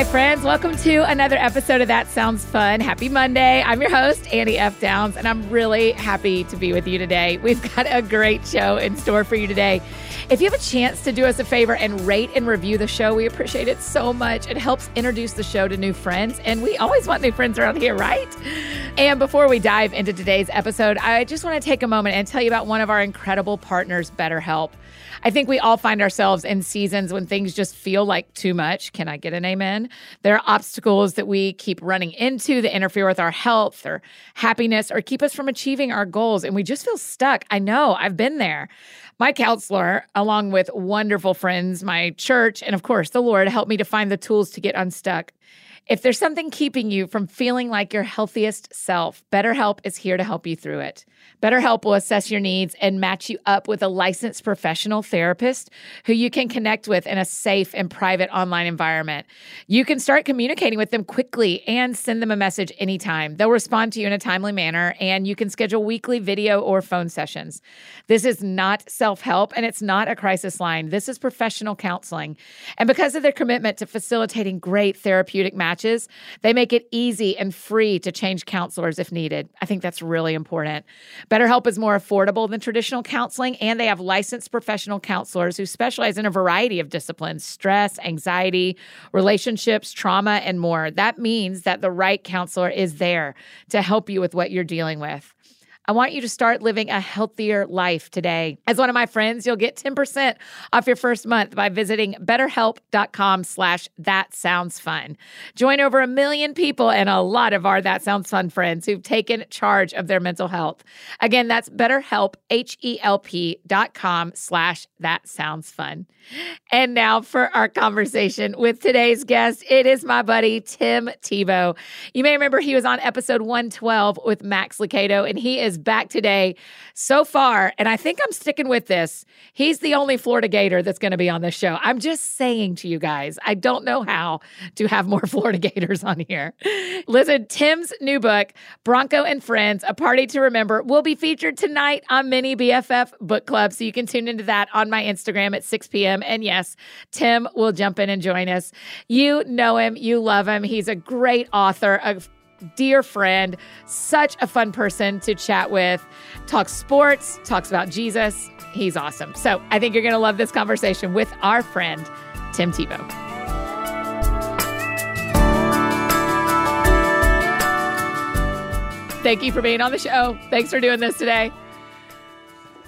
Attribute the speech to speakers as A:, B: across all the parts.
A: Hi, friends. Welcome to another episode of That Sounds Fun. Happy Monday. I'm your host, Annie F. Downs, and I'm really happy to be with you today. We've got a great show in store for you today. If you have a chance to do us a favor and rate and review the show, we appreciate it so much. It helps introduce the show to new friends, and we always want new friends around here, right? And before we dive into today's episode, I just want to take a moment and tell you about one of our incredible partners, BetterHelp. I think we all find ourselves in seasons when things just feel like too much. Can I get an amen? There are obstacles that we keep running into that interfere with our health or happiness or keep us from achieving our goals, and we just feel stuck. I know, I've been there. My counselor, along with wonderful friends, my church, and of course the Lord, helped me to find the tools to get unstuck. If there's something keeping you from feeling like your healthiest self, BetterHelp is here to help you through it. BetterHelp will assess your needs and match you up with a licensed professional therapist who you can connect with in a safe and private online environment. You can start communicating with them quickly and send them a message anytime. They'll respond to you in a timely manner, and you can schedule weekly video or phone sessions. This is not self help and it's not a crisis line. This is professional counseling. And because of their commitment to facilitating great therapeutic matches, matches, they make it easy and free to change counselors if needed. I think that's really important. BetterHelp is more affordable than traditional counseling, and they have licensed professional counselors who specialize in a variety of disciplines stress, anxiety, relationships, trauma, and more. That means that the right counselor is there to help you with what you're dealing with. I want you to start living a healthier life today. As one of my friends, you'll get 10% off your first month by visiting betterhelp.com slash that sounds fun. Join over a million people and a lot of our That Sounds Fun friends who've taken charge of their mental health. Again, that's betterhelp, H-E-L-P dot com slash that sounds fun. And now for our conversation with today's guest. It is my buddy, Tim Tebow. You may remember he was on episode 112 with Max Lucado, and he is back today so far. And I think I'm sticking with this. He's the only Florida Gator that's going to be on this show. I'm just saying to you guys, I don't know how to have more Florida Gators on here. Listen, Tim's new book, Bronco and Friends, A Party to Remember, will be featured tonight on Mini BFF Book Club. So you can tune into that on my Instagram at 6 p.m. And yes, Tim will jump in and join us. You know him, you love him. He's a great author, a dear friend, such a fun person to chat with. Talks sports, talks about Jesus. He's awesome. So I think you're going to love this conversation with our friend, Tim Tebow. Thank you for being on the show. Thanks for doing this today.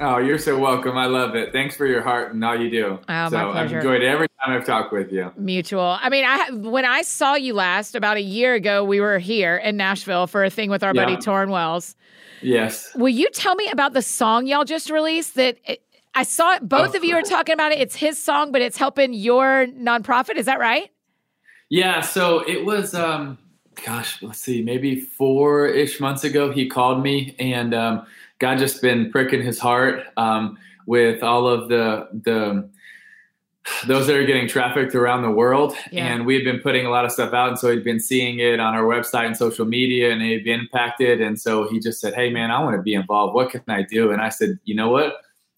B: Oh, you're so welcome. I love it. Thanks for your heart and all you do.
A: Oh,
B: so. I've enjoyed every time I've talked with you.
A: Mutual. I mean, I when I saw you last about a year ago, we were here in Nashville for a thing with our
B: Yeah.
A: buddy Tauren Wells.
B: Yes.
A: Will you tell me about the song y'all just released? That it, I saw it. Both
B: Oh.
A: of you are talking about it. It's his song, but it's helping your nonprofit. Is that right?
B: Yeah. So it was, um, gosh, let's see, maybe four ish months ago, he called me and um, God just been pricking his heart um, with all of the, the, those that are getting trafficked around the world.
A: Yeah.
B: And we had been putting a lot of stuff out. And so he'd been seeing it on our website and social media and he'd been impacted. And so he just said, Hey, man, I want to be involved. What can I do? And I said, You know what?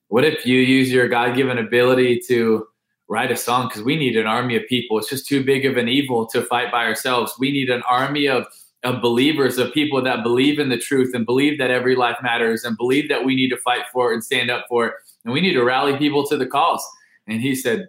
B: What if you use your God given ability to write a song? Because we need an army of people. It's just too big of an evil to fight by ourselves. We need an army of of believers, of people that believe in the truth and believe that every life matters and believe that we need to fight for it and stand up for it. And we need to rally people to the cause. And he said,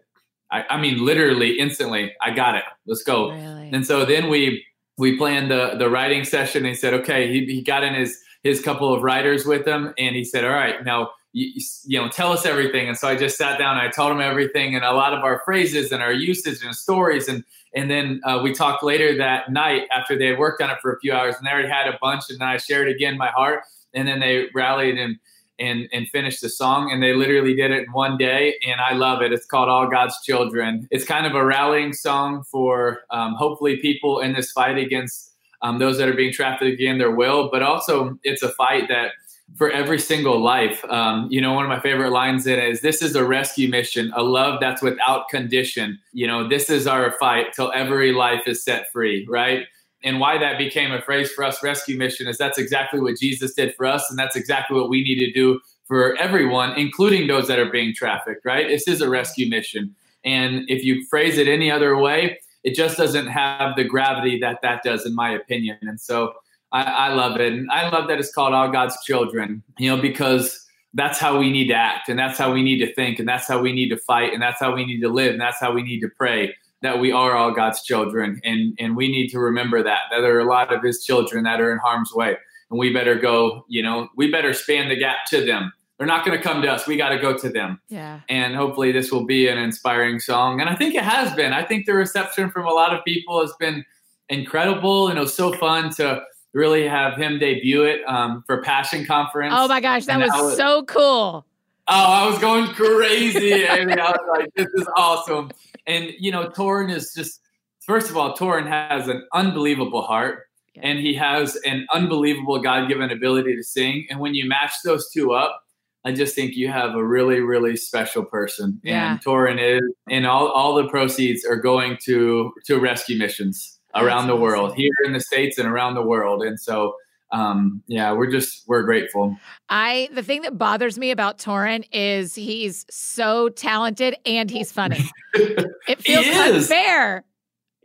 B: I, I mean, literally instantly, I got it. Let's go.
A: Really?
B: And so then we we planned the the writing session. And he said, okay, he, he got in his his couple of writers with him, and he said, all right, now you, you know, tell us everything. And so I just sat down, and I told him everything, and a lot of our phrases and our usage and stories, and and then uh, we talked later that night after they had worked on it for a few hours, and they already had a bunch, and then I shared again my heart, and then they rallied and and and finished the song and they literally did it in one day and i love it. It's called all god's children. It's kind of a rallying song for um, hopefully people in this fight against um, those that are being trafficked again their will but also it's a fight that for every single life um, you know one of my favorite lines in it is this is a rescue mission a love that's without condition. You know this is our fight till every life is set free right and why that became a phrase for us rescue mission is that's exactly what jesus did for us and that's exactly what we need to do for everyone including those that are being trafficked right this is a rescue mission and if you phrase it any other way it just doesn't have the gravity that that does, in my opinion. And so I, I love it, and I love that it's called All God's Children. You know, because that's how we need to act, and that's how we need to think, and that's how we need to fight, and that's how we need to live, and that's how we need to pray that we are all God's children, and and we need to remember that that there are a lot of His children that are in harm's way, and we better go. You know, we better span the gap to them. They're not going to come to us. We got to go to them.
A: Yeah.
B: And hopefully, this will be an inspiring song, and I think it has been. I think the reception from a lot of people has been incredible, and it was so fun to really have him debut it um, for Passion Conference.
A: Oh my gosh, that was, was so cool.
B: Oh, I was going crazy. I, mean, I was like, this is awesome. And, you know, Tauren is just, first of all, Tauren has an unbelievable heart yeah. and he has an unbelievable God given ability to sing. And when you match those two up, I just think you have a really, really special person.
A: Yeah.
B: And Tauren is, and all, all the proceeds are going to, to rescue missions around That's the world, awesome. here in the States and around the world. And so, um, yeah, we're just we're grateful.
A: I the thing that bothers me about Tauren is he's so talented and he's funny. it feels unfair.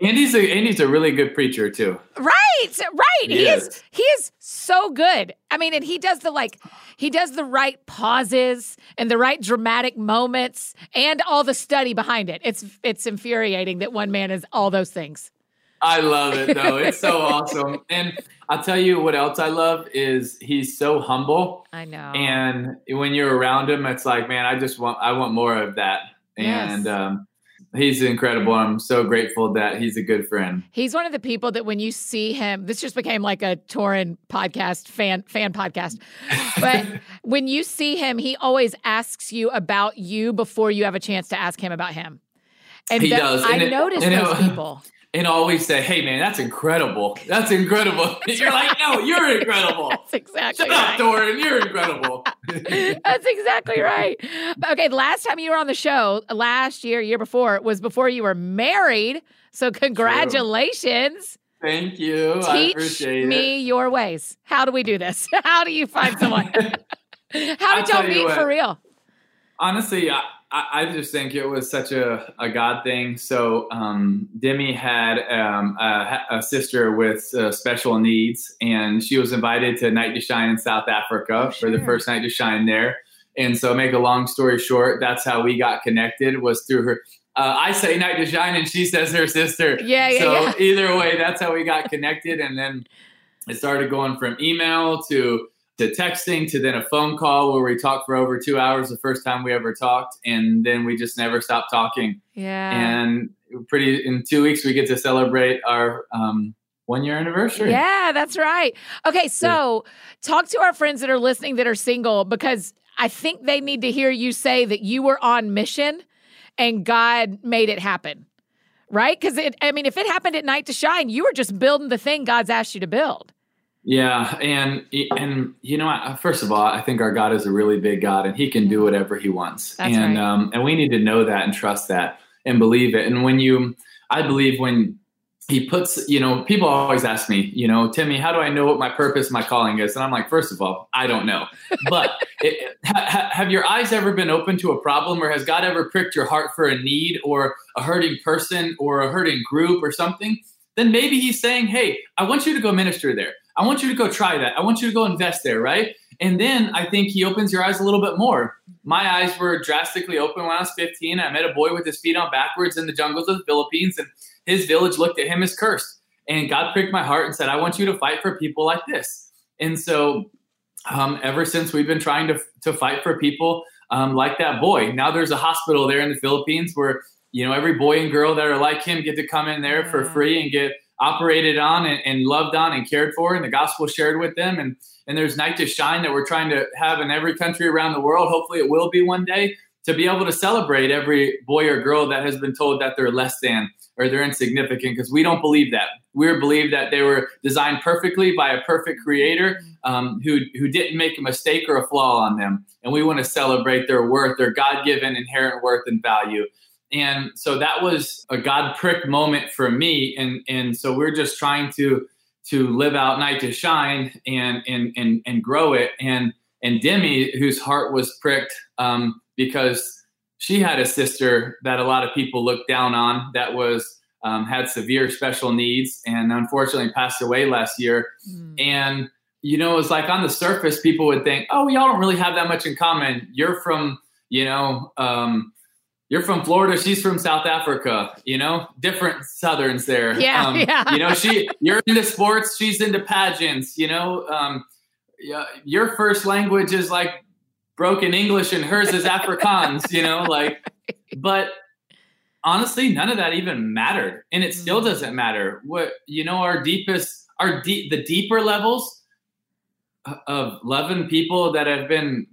B: And he's a and he's a really good preacher too.
A: Right, right. He, he is. is. He is so good. I mean, and he does the like he does the right pauses and the right dramatic moments and all the study behind it. It's it's infuriating that one man is all those things.
B: I love it though. It's so awesome. And I'll tell you what else I love is he's so humble.
A: I know.
B: And when you're around him, it's like, man, I just want I want more of that. Yes. And um, he's incredible. I'm so grateful that he's a good friend.
A: He's one of the people that when you see him, this just became like a Tauren podcast fan fan podcast. But when you see him, he always asks you about you before you have a chance to ask him about him. And
B: he does.
A: I
B: and
A: noticed it, those it, people
B: and always say, "Hey, man, that's incredible. That's incredible." That's you're right. like, "No, you're incredible."
A: that's exactly
B: Shut
A: right.
B: up, Tauren. You're incredible.
A: that's exactly right. Okay, last time you were on the show, last year, year before, was before you were married. So congratulations.
B: True. Thank you.
A: Teach
B: I appreciate
A: me
B: it.
A: your ways. How do we do this? How do you find someone? How did y'all meet for real?
B: Honestly, I, I, just think it was such a, a God thing. So um, Demi had um, a, a, sister with uh, special needs, and she was invited to Night to Shine in South Africa oh, sure. for the first Night to Shine there. And so, make a long story short, that's how we got connected was through her. Uh, I say Night to Shine, and she says her sister.
A: Yeah, yeah.
B: So
A: yeah.
B: either way, that's how we got connected, and then it started going from email to to texting to then a phone call where we talked for over two hours the first time we ever talked and then we just never stopped talking.
A: Yeah.
B: And pretty in two weeks we get to celebrate our um, one year anniversary.
A: Yeah that's right. Okay so yeah. talk to our friends that are listening that are single because i think they need to hear you say that you were on mission and god made it happen right? Because it, i mean if it happened at night to shine you were just building the thing god's asked you to build
B: yeah, and and you know, first of all, I think our God is a really big God, and He can do whatever He wants,
A: That's
B: and
A: right.
B: um, and we need to know that and trust that and believe it. And when you, I believe when He puts, you know, people always ask me, you know, Timmy, how do I know what my purpose, my calling is? And I'm like, first of all, I don't know, but it, ha, have your eyes ever been open to a problem, or has God ever pricked your heart for a need, or a hurting person, or a hurting group, or something? Then maybe He's saying, hey, I want you to go minister there. I want you to go try that. I want you to go invest there, right? And then I think he opens your eyes a little bit more. My eyes were drastically open when I was 15. I met a boy with his feet on backwards in the jungles of the Philippines, and his village looked at him as cursed. And God pricked my heart and said, I want you to fight for people like this. And so, um, ever since we've been trying to, to fight for people um, like that boy. Now there's a hospital there in the Philippines where, you know, every boy and girl that are like him get to come in there for free and get operated on and, and, loved on and cared for, and the gospel shared with them. And and there's night to shine that we're trying to have in every country around the world. Hopefully, it will be one day to be able to celebrate every boy or girl that has been told that they're less than or they're insignificant because we don't believe that. We believe that they were designed perfectly by a perfect creator um, who, who didn't make a mistake or a flaw on them. And we want to celebrate their worth, their God given inherent worth and value. And so that was a God prick moment for me. And and so we're just trying to to live out night to shine and and and and grow it. And and Demi, whose heart was pricked um, because she had a sister that a lot of people looked down on that was um, had severe special needs and unfortunately passed away last year. Mm. And you know, it's like on the surface, people would think, "Oh, y'all don't really have that much in common. You're from, you know." Um, you're from Florida. She's from South Africa. You know, different Southerns there.
A: Yeah, um, yeah.
B: You know, she you're into sports. She's into pageants. You know, um, yeah, your first language is like broken English, and hers is Afrikaans. you know, like, but honestly, none of that even mattered, and it still mm. doesn't matter. What you know, our deepest, our deep, the deeper levels of loving people that have been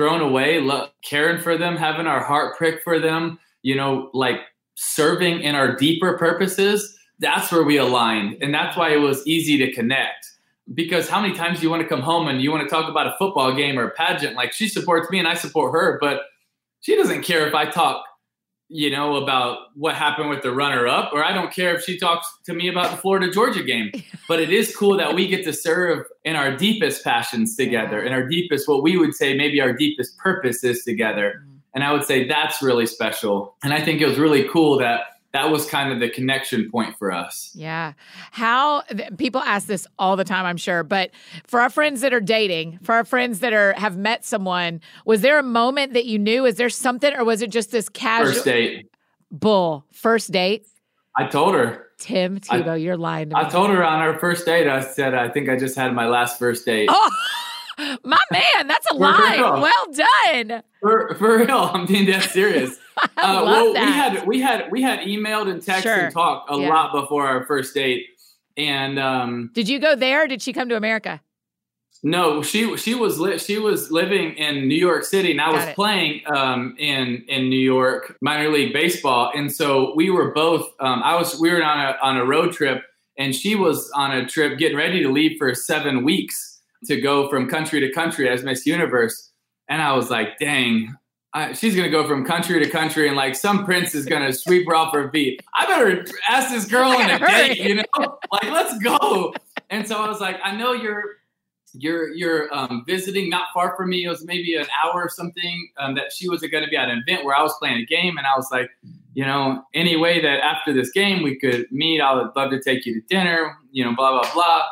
B: thrown away, lo- caring for them, having our heart prick for them, you know, like serving in our deeper purposes, that's where we aligned. And that's why it was easy to connect. Because how many times do you want to come home and you want to talk about a football game or a pageant? Like she supports me and I support her, but she doesn't care if I talk you know, about what happened with the runner up, or I don't care if she talks to me about the Florida Georgia game. But it is cool that we get to serve in our deepest passions together, in our deepest, what we would say maybe our deepest purpose is together. Mm-hmm. And I would say that's really special. And I think it was really cool that that was kind of the connection point for us.
A: Yeah. How people ask this all the time, I'm sure, but for our friends that are dating, for our friends that are have met someone, was there a moment that you knew? Is there something, or was it just this casual
B: first date?
A: Bull first date.
B: I told her.
A: Tim Tebow, I, you're lying to
B: me. I told her on our first date. I said, I think I just had my last first date.
A: Oh. My man, that's a lie. Well done.
B: For, for real, I'm being that serious.
A: Uh, well, that.
B: we had we had we had emailed and texted sure. and talked a yeah. lot before our first date. And um,
A: did you go there? did she come to America?
B: No, she she was li- she was living in New York City, and I Got was it. playing um, in in New York minor league baseball, and so we were both. Um, I was we were on a on a road trip, and she was on a trip getting ready to leave for seven weeks to go from country to country as Miss Universe, and I was like, "Dang, uh, she's gonna go from country to country, and like some prince is gonna sweep her off her feet. I better ask this girl on a date, you know? Like, let's go. And so I was like, I know you're you're you're um, visiting not far from me. It was maybe an hour or something. Um, that she was going to be at an event where I was playing a game, and I was like, you know, any way that after this game we could meet, I would love to take you to dinner. You know, blah blah blah.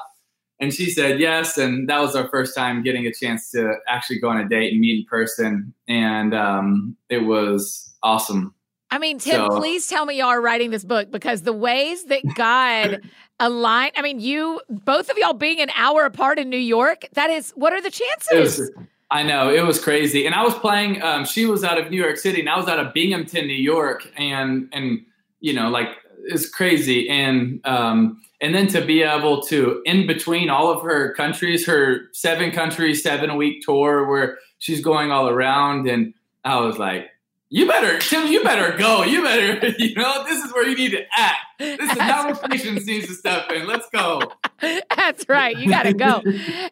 B: And she said yes. And that was our first time getting a chance to actually go on a date and meet in person. And um, it was awesome.
A: I mean, Tim, so, please tell me y'all are writing this book because the ways that God aligned, I mean, you, both of y'all being an hour apart in New York, that is, what are the chances?
B: Was, I know, it was crazy. And I was playing, um, she was out of New York City and I was out of Binghamton, New York. And, and, you know, like, it's crazy. And, um, and then to be able to in between all of her countries her seven countries seven week tour where she's going all around and i was like you better tim you better go. You better you know this is where you need to act. This is not where patience needs to step in. Let's go.
A: That's right. You gotta go.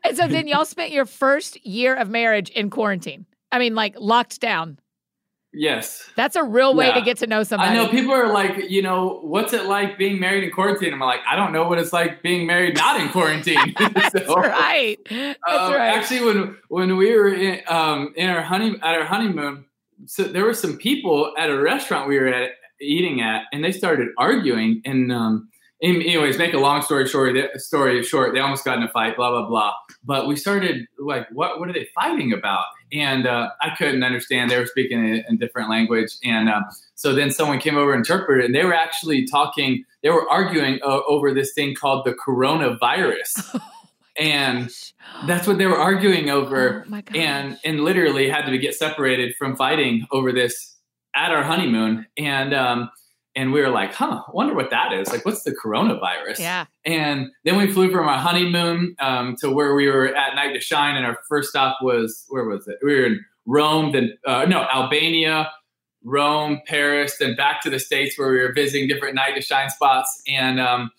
A: And so then y'all spent your first year of marriage in quarantine. I mean like locked down
B: Yes.
A: That's a real way yeah. to get to know somebody.
B: I know people are like, you know, what's it like being married in quarantine? I'm like, I don't know what it's like being married not in quarantine.
A: That's so, right. That's
B: um,
A: right.
B: Actually, when when we were in, um, in our honey at our honeymoon, so there were some people at a restaurant we were at eating at, and they started arguing. And um, anyways, make a long story short, story short, they almost got in a fight. Blah blah blah. But we started like, what what are they fighting about? and uh, I couldn't understand. They were speaking in, in different language, and uh, so then someone came over and interpreted, and they were actually talking. They were arguing uh, over this thing called the coronavirus, oh and that's what they were arguing over. Oh and and literally had to get separated from fighting over this at our honeymoon, and. Um, and we were like, huh, wonder what that is. Like, what's the coronavirus?
A: Yeah.
B: And then we flew from our honeymoon um, to where we were at Night to Shine. And our first stop was, where was it? We were in Rome, then, uh, no, Albania, Rome, Paris, then back to the States where we were visiting different Night to Shine spots. And, um,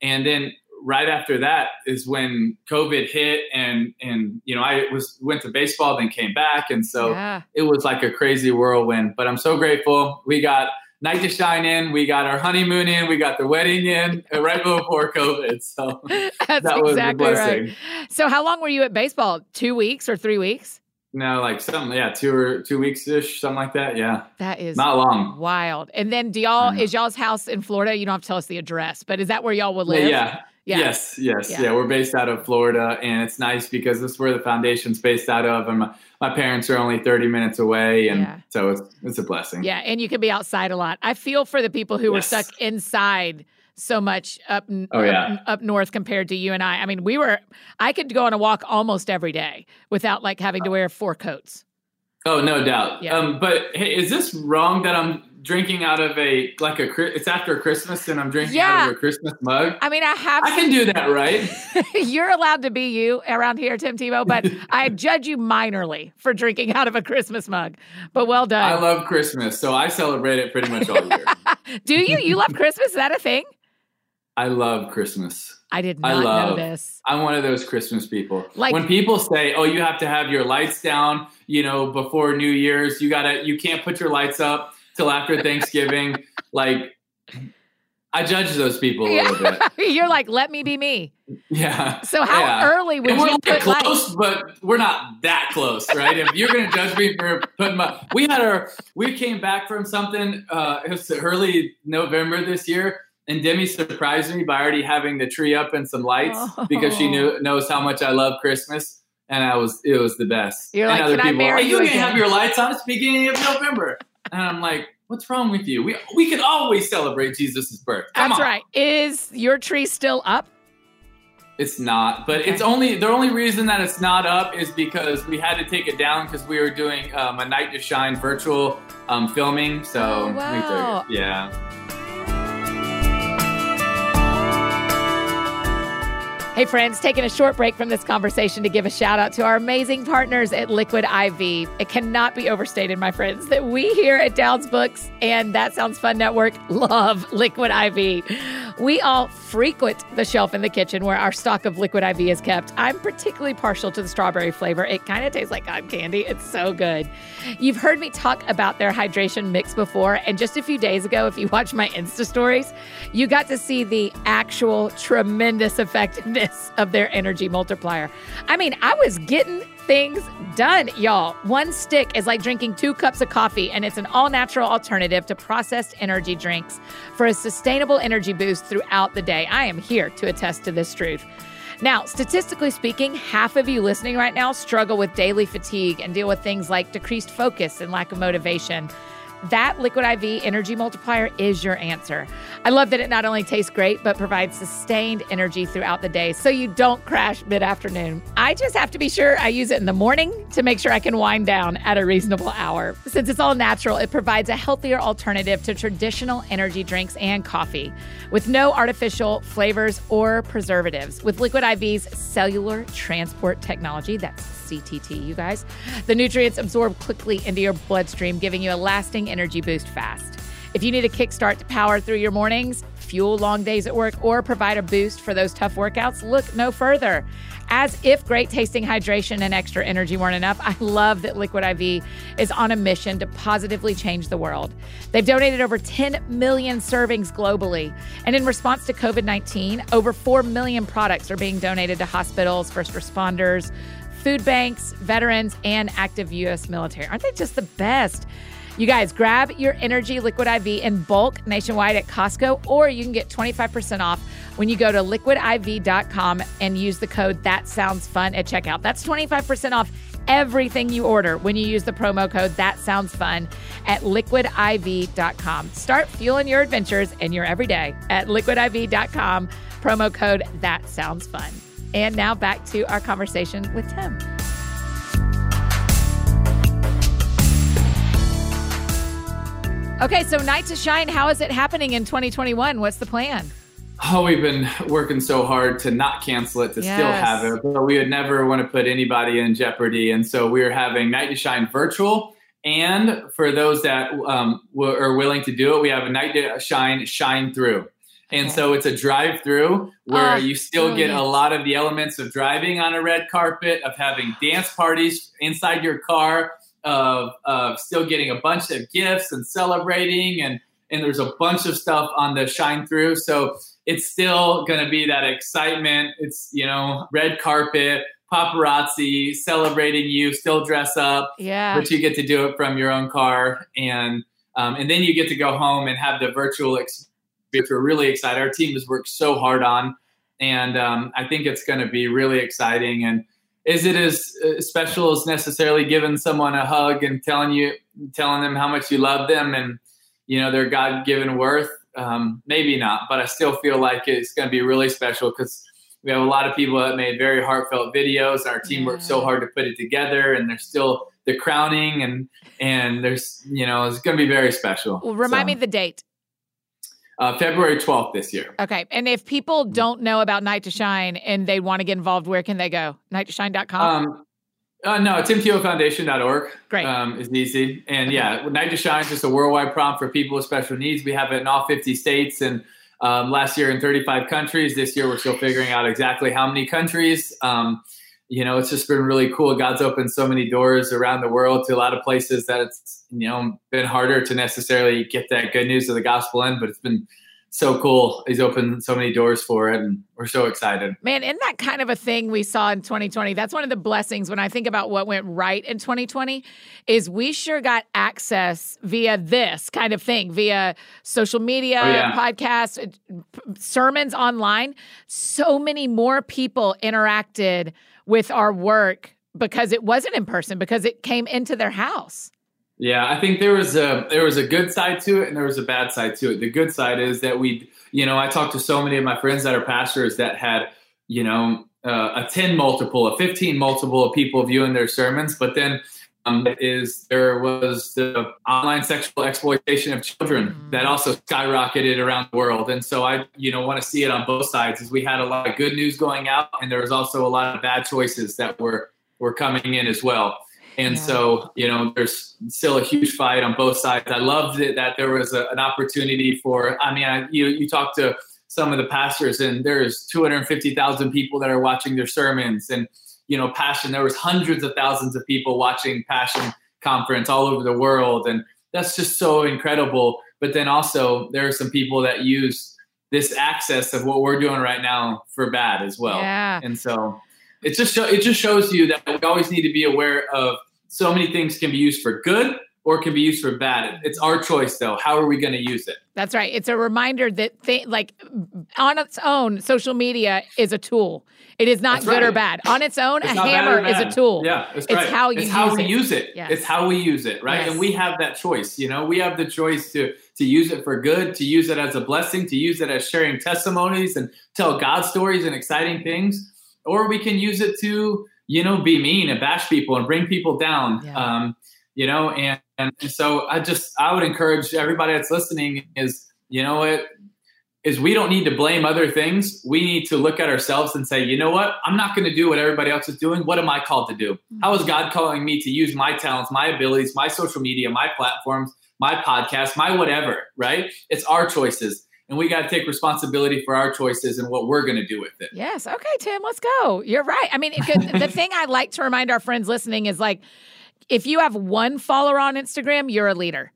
B: and then right after that is when COVID hit and, and, you know, I was, went to baseball, then came back. And so yeah. it was like a crazy whirlwind, but I'm so grateful. We got, night to shine in. We got our honeymoon in. We got the wedding in uh, right before COVID. So
A: that's that exactly right. So how long were you at baseball? Two weeks or three weeks?
B: No, like something, yeah, two or two weeks ish, something like that. Yeah.
A: That is
B: not long.
A: Wild. And then do y'all is y'all's house in Florida? You don't have to tell us the address, but is that where y'all would live?
B: Yeah. Yeah. Yes, yes, yeah. yeah. We're based out of Florida, and it's nice because this is where the foundation's based out of, and my, my parents are only thirty minutes away, and yeah. so it's it's a blessing.
A: Yeah, and you can be outside a lot. I feel for the people who yes. were stuck inside so much up
B: oh, yeah.
A: up, up, north compared to you and I. I mean, we were I could go on a walk almost every day without like having to wear four coats.
B: Oh, no doubt. Yeah. Um, but hey, is this wrong that I'm drinking out of a like a it's after Christmas and I'm drinking yeah. out of a Christmas mug?
A: I mean, I have.
B: I can do that, right?
A: You're allowed to be you around here, Tim Tebow, but I judge you minorly for drinking out of a Christmas mug. But well done.
B: I love Christmas, so I celebrate it pretty much all year.
A: do you? You love Christmas? Is that a thing?
B: I love Christmas.
A: I did not I love, know this.
B: I'm one of those Christmas people. Like when people say, "Oh, you have to have your lights down," you know, before New Year's. You gotta, you can't put your lights up till after Thanksgiving. like, I judge those people a yeah. little bit.
A: You're like, let me be me.
B: Yeah.
A: So how
B: yeah.
A: early would and you put
B: close? Lights? But we're not that close, right? if you're going to judge me for putting my, we had our, we came back from something. Uh, it was early November this year and Demi surprised me by already having the tree up and some lights oh. because she knew knows how much I love Christmas. And I was it was the best.
A: You're
B: and
A: like, other can people I marry
B: you? You have your lights on. It's beginning of November. And I'm like, what's wrong with you? We we can always celebrate Jesus' birth. Come
A: That's
B: on.
A: right. Is your tree still up?
B: It's not, but okay. it's only the only reason that it's not up is because we had to take it down because we were doing um, a night to shine virtual um, filming. So
A: oh, wow.
B: yeah.
A: Hey, friends, taking a short break from this conversation to give a shout out to our amazing partners at Liquid IV. It cannot be overstated, my friends, that we here at Downs Books and That Sounds Fun Network love Liquid IV. We all frequent the shelf in the kitchen where our stock of Liquid IV is kept. I'm particularly partial to the strawberry flavor. It kind of tastes like cotton candy. It's so good. You've heard me talk about their hydration mix before, and just a few days ago, if you watch my Insta stories, you got to see the actual tremendous effectiveness of their energy multiplier. I mean, I was getting things done, y'all. One stick is like drinking two cups of coffee, and it's an all natural alternative to processed energy drinks for a sustainable energy boost throughout the day. I am here to attest to this truth. Now, statistically speaking, half of you listening right now struggle with daily fatigue and deal with things like decreased focus and lack of motivation that Liquid IV energy multiplier is your answer. I love that it not only tastes great, but provides sustained energy throughout the day so you don't crash mid afternoon. I just have to be sure I use it in the morning to make sure I can wind down at a reasonable hour. Since it's all natural, it provides a healthier alternative to traditional energy drinks and coffee with no artificial flavors or preservatives. With Liquid IV's cellular transport technology, that's CTT, you guys. The nutrients absorb quickly into your bloodstream, giving you a lasting energy boost fast. If you need a kickstart to power through your mornings, fuel long days at work, or provide a boost for those tough workouts, look no further. As if great tasting hydration and extra energy weren't enough, I love that Liquid IV is on a mission to positively change the world. They've donated over 10 million servings globally. And in response to COVID 19, over 4 million products are being donated to hospitals, first responders, food banks, veterans, and active U.S. military. Aren't they just the best? You guys, grab your Energy Liquid IV in bulk nationwide at Costco, or you can get 25% off when you go to liquidiv.com and use the code That Sounds Fun at checkout. That's 25% off everything you order when you use the promo code That Sounds Fun at liquidiv.com. Start fueling your adventures and your everyday at liquidiv.com, promo code That Sounds Fun. And now back to our conversation with Tim. Okay, so Night to Shine, how is it happening in 2021? What's the plan?
B: Oh, we've been working so hard to not cancel it, to yes. still have it, but we would never want to put anybody in jeopardy. And so we're having Night to Shine virtual. And for those that um, are willing to do it, we have a Night to Shine Shine Through. And so it's a drive through where oh, you still get a lot of the elements of driving on a red carpet, of having dance parties inside your car, of, of still getting a bunch of gifts and celebrating. And, and there's a bunch of stuff on the shine through. So it's still going to be that excitement. It's, you know, red carpet, paparazzi celebrating you, still dress up.
A: Yeah.
B: But you get to do it from your own car. And um, and then you get to go home and have the virtual experience. We're really excited. Our team has worked so hard on. And um, I think it's going to be really exciting. And is it as uh, special as necessarily giving someone a hug and telling you, telling them how much you love them and, you know, their God given worth? Um, maybe not, but I still feel like it's going to be really special because we have a lot of people that made very heartfelt videos. Our team yeah. worked so hard to put it together, and there's still the crowning, and and there's you know it's going to be very special.
A: Well, remind so, me the date.
B: Uh, February 12th this year.
A: Okay. And if people don't know about Night to Shine and they want to get involved, where can they go? Night2shine.com?
B: Um, uh, no, timtebowfoundation.org.
A: Great.
B: Um, is easy. And yeah, Night to Shine is just a worldwide prompt for people with special needs. We have it in all 50 states and um, last year in 35 countries. This year, we're still figuring out exactly how many countries. Um, you know, it's just been really cool. God's opened so many doors around the world to a lot of places that it's, you know, been harder to necessarily get that good news of the gospel in, but it's been so cool. He's opened so many doors for it, and we're so excited.
A: Man, isn't that kind of a thing we saw in 2020? That's one of the blessings when I think about what went right in 2020 is we sure got access via this kind of thing, via social media, oh, yeah. podcasts, sermons online. So many more people interacted with our work because it wasn't in person, because it came into their house.
B: Yeah, I think there was a there was a good side to it and there was a bad side to it. The good side is that we, you know, I talked to so many of my friends that are pastors that had, you know, uh, a 10 multiple, a 15 multiple of people viewing their sermons, but then um, is there was the online sexual exploitation of children mm-hmm. that also skyrocketed around the world. And so I, you know, want to see it on both sides as we had a lot of good news going out and there was also a lot of bad choices that were were coming in as well. And yeah. so, you know, there's still a huge fight on both sides. I loved it that there was a, an opportunity for, I mean, I, you, you talk to some of the pastors and there's 250,000 people that are watching their sermons and, you know, passion, there was hundreds of thousands of people watching passion conference all over the world. And that's just so incredible. But then also there are some people that use this access of what we're doing right now for bad as well.
A: Yeah.
B: And so it just show, it just shows you that we always need to be aware of so many things can be used for good or can be used for bad. It's our choice, though. How are we going to use it?
A: That's right. It's a reminder that, th- like, on its own, social media is a tool. It is not That's good right. or bad. On its own, it's a hammer is a tool.
B: Yeah,
A: it's
B: right.
A: how you
B: it's
A: use
B: how
A: we
B: it. use it.
A: Yes.
B: It's how we use it, right?
A: Yes.
B: And we have that choice. You know, we have the choice to to use it for good, to use it as a blessing, to use it as sharing testimonies and tell God stories and exciting things, or we can use it to you know, be mean and bash people and bring people down. Yeah. Um, you know, and, and so I just I would encourage everybody that's listening is, you know what, is we don't need to blame other things. We need to look at ourselves and say, you know what, I'm not going to do what everybody else is doing. What am I called to do? Mm-hmm. How is God calling me to use my talents, my abilities, my social media, my platforms, my podcast, my whatever, right? It's our choices and we got to take responsibility for our choices and what we're going to do with it.
A: Yes. Okay, Tim, let's go. You're right. I mean, the thing I like to remind our friends listening is like, if you have one follower on Instagram, you're a leader.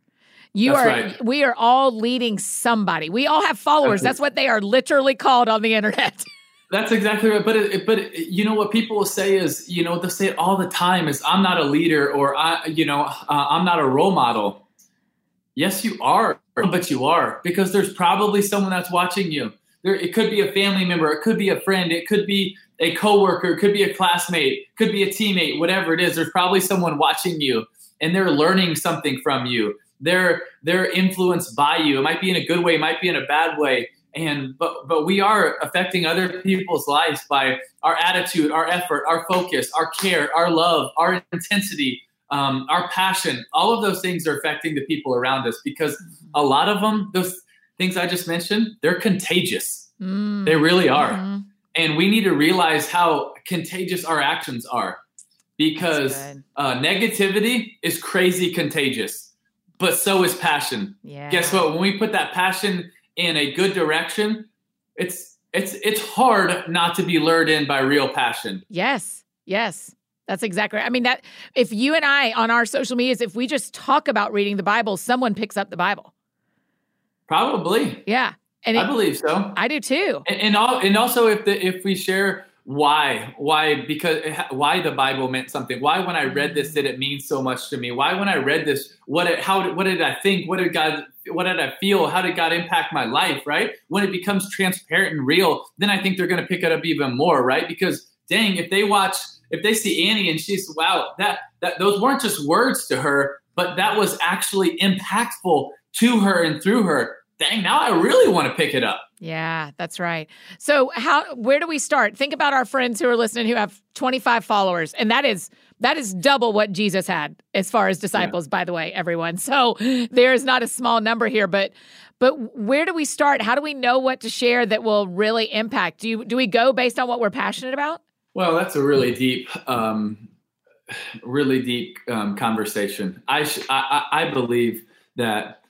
A: You
B: That's
A: are.
B: Right.
A: We are all leading somebody. We all have followers. That's, That's what they are literally called on the internet.
B: That's exactly right. But it, but it, you know what people will say is, you know, they'll say it all the time is, I'm not a leader or I, you know, uh, I'm not a role model. Yes, you are but you are because there's probably someone that's watching you. There, it could be a family member, it could be a friend, it could be a coworker, it could be a classmate, could be a teammate, whatever it is. There's probably someone watching you, and they're learning something from you. They're they're influenced by you. It might be in a good way, it might be in a bad way. And but but we are affecting other people's lives by our attitude, our effort, our focus, our care, our love, our intensity, um, our passion, all of those things are affecting the people around us because a lot of them, those things I just mentioned, they're contagious. Mm. They really are. Mm-hmm. And we need to realize how contagious our actions are because uh, negativity is crazy contagious, but so is passion.
A: Yeah.
B: Guess what? When we put that passion in a good direction, it's it's it's hard not to be lured in by real passion.
A: Yes. Yes. That's exactly right. I mean, that if you and I on our social medias, if we just talk about reading the Bible, someone picks up the Bible.
B: Probably.
A: Yeah.
B: And it, I believe so.
A: I do too.
B: And, and, all, and also if the, if we share why why because eh, why the bible meant something why when i read this mm-hmm. did it mean so much to me why when i read this what it, how what did i think what did god what did i feel how did god impact my life right when it becomes transparent and real then i think they're going to pick it up even more right because dang if they watch if they see annie and she's wow that that those weren't just words to her but that was actually impactful to her and through her dang now i really want to pick it up
A: yeah, that's right. So how where do we start? Think about our friends who are listening who have 25 followers and that is that is double what Jesus had as far as disciples yeah. by the way, everyone. So there is not a small number here, but but where do we start? How do we know what to share that will really impact? Do you do we go based on what we're passionate about?
B: Well, that's a really deep um really deep um, conversation. I, sh- I I believe that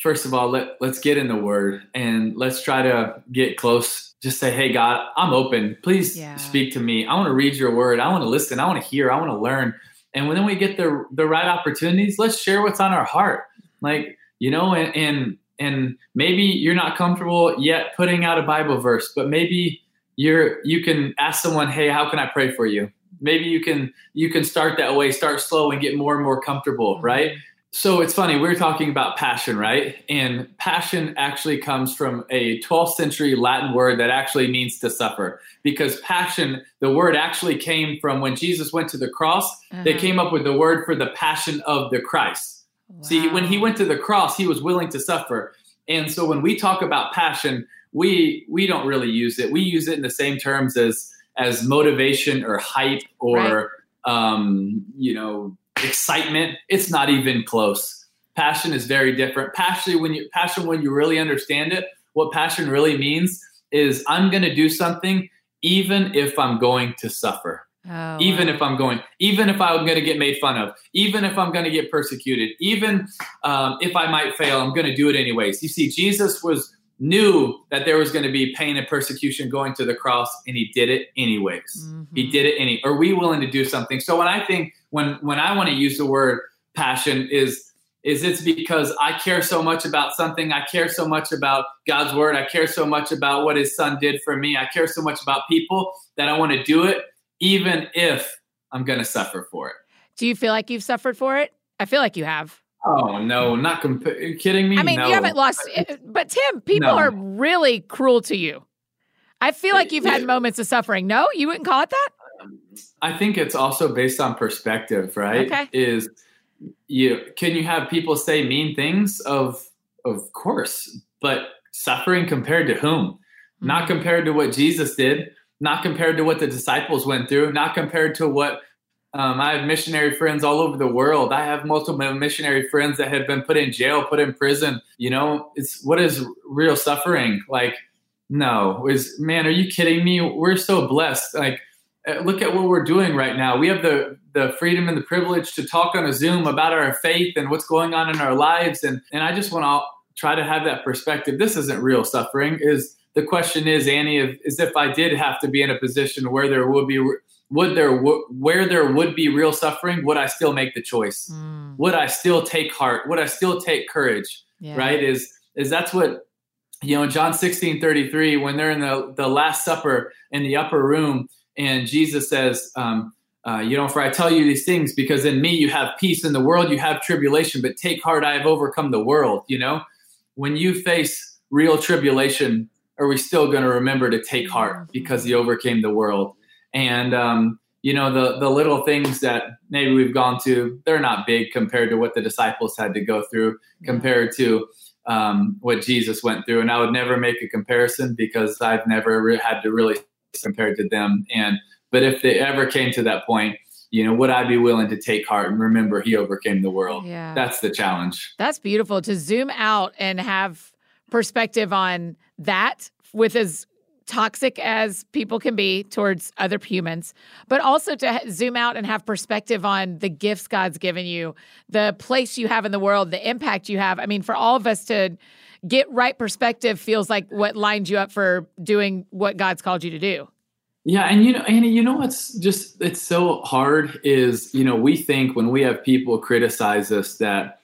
B: first of all, let, let's get in the word and let's try to get close. Just say, Hey, God, I'm open. Please yeah. speak to me. I want to read your word. I want to listen. I want to hear. I want to learn. And when we get the, the right opportunities, let's share what's on our heart. Like, you know, and, and, and maybe you're not comfortable yet putting out a Bible verse, but maybe you're, you can ask someone, Hey, how can I pray for you? Maybe you can, you can start that way, start slow and get more and more comfortable, mm-hmm. right? So it's funny, we're talking about passion, right? And passion actually comes from a 12th century Latin word that actually means to suffer. Because passion, the word actually came from when Jesus went to the cross, uh-huh. they came up with the word for the passion of the Christ. Wow. See, when he went to the cross, he was willing to suffer. And so when we talk about passion, we we don't really use it. We use it in the same terms as as motivation or hype or right. um, you know excitement, it's not even close. Passion is very different. Passion when you passion when you really understand it, what passion really means is I'm going to do something even if I'm going to suffer. Oh, even wow. if I'm going, even if I'm going to get made fun of, even if I'm going to get persecuted, even um, if I might fail, I'm going to do it anyways. You see, Jesus was knew that there was going to be pain and persecution going to the cross, and he did it anyways. Mm-hmm. He did it any. Are we willing to do something? So when I think when when I want to use the word passion is is it's because I care so much about something. I care so much about God's word. I care so much about what his son did for me. I care so much about people that I want to do it, even if I'm going to suffer for it.
A: Do you feel like you've suffered for it? I feel like you have.
B: Oh no, not comp- kidding me.
A: I mean,
B: no.
A: you haven't lost, eh, but Tim, people no. are really cruel to you. I feel like you've had moments of suffering. No, you wouldn't call it that.
B: I think it's also based on perspective, right?
A: Okay.
B: Is you can you have people say mean things of of course, but suffering compared to whom? Mm-hmm. Not compared to what Jesus did, not compared to what the disciples went through, not compared to what um, I have missionary friends all over the world. I have multiple missionary friends that have been put in jail, put in prison. You know, it's what is real suffering? Like, no, is man, are you kidding me? We're so blessed. Like, uh, look at what we're doing right now. We have the the freedom and the privilege to talk on a Zoom about our faith and what's going on in our lives. And and I just want to try to have that perspective. This isn't real suffering. Is the question is Annie? Is if I did have to be in a position where there would be would there where there would be real suffering, would I still make the choice? Mm. Would I still take heart? Would I still take courage? Yeah. Right? Is is that's what you know, John 16, 33, when they're in the, the Last Supper in the upper room, and Jesus says, um, uh, you know, for I tell you these things because in me you have peace. In the world you have tribulation, but take heart, I have overcome the world. You know, when you face real tribulation, are we still going to remember to take heart mm-hmm. because he overcame the world? And um, you know, the the little things that maybe we've gone to, they're not big compared to what the disciples had to go through, compared to um, what Jesus went through. And I would never make a comparison because I've never re- had to really compared to them. And but if they ever came to that point, you know, would I be willing to take heart and remember he overcame the world?
A: Yeah.
B: That's the challenge.
A: That's beautiful to zoom out and have perspective on that with as toxic as people can be towards other humans, but also to zoom out and have perspective on the gifts God's given you, the place you have in the world, the impact you have. I mean, for all of us to get right perspective feels like what lined you up for doing what God's called you to do.
B: Yeah, and you know, Annie, you know what's just it's so hard is you know we think when we have people criticize us that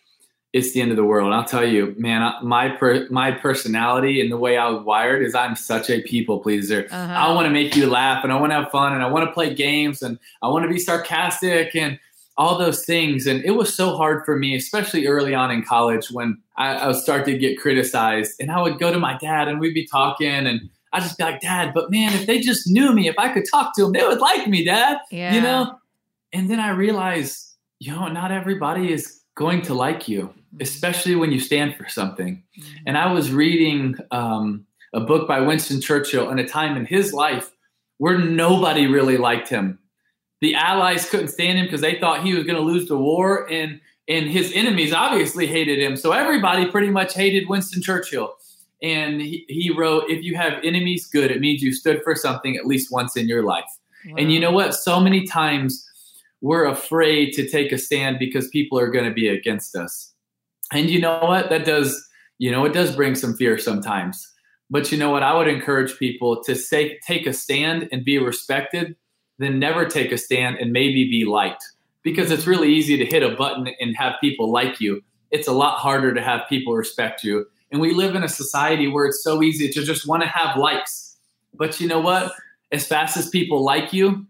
B: it's the end of the world. And I'll tell you, man, my per, my personality and the way I was wired is I'm such a people pleaser. Uh-huh. I want to make you laugh and I want to have fun and I want to play games and I want to be sarcastic and all those things. And it was so hard for me, especially early on in college when I, I would start to get criticized. And I would go to my dad and we'd be talking and I'd just be like, Dad, but man, if they just knew me, if I could talk to them, they would like me, Dad. Yeah. You know? And then I realized, you know, not everybody is going to like you. Especially when you stand for something. Mm-hmm. And I was reading um, a book by Winston Churchill in a time in his life where nobody really liked him. The Allies couldn't stand him because they thought he was going to lose the war, and and his enemies obviously hated him. So everybody pretty much hated Winston Churchill. And he, he wrote, "If you have enemies, good. It means you stood for something at least once in your life." Wow. And you know what? So many times we're afraid to take a stand because people are going to be against us. And you know what? That does, you know, it does bring some fear sometimes. But you know what? I would encourage people to say, take a stand and be respected, then never take a stand and maybe be liked. Because it's really easy to hit a button and have people like you. It's a lot harder to have people respect you. And we live in a society where it's so easy to just want to have likes. But you know what? As fast as people like you,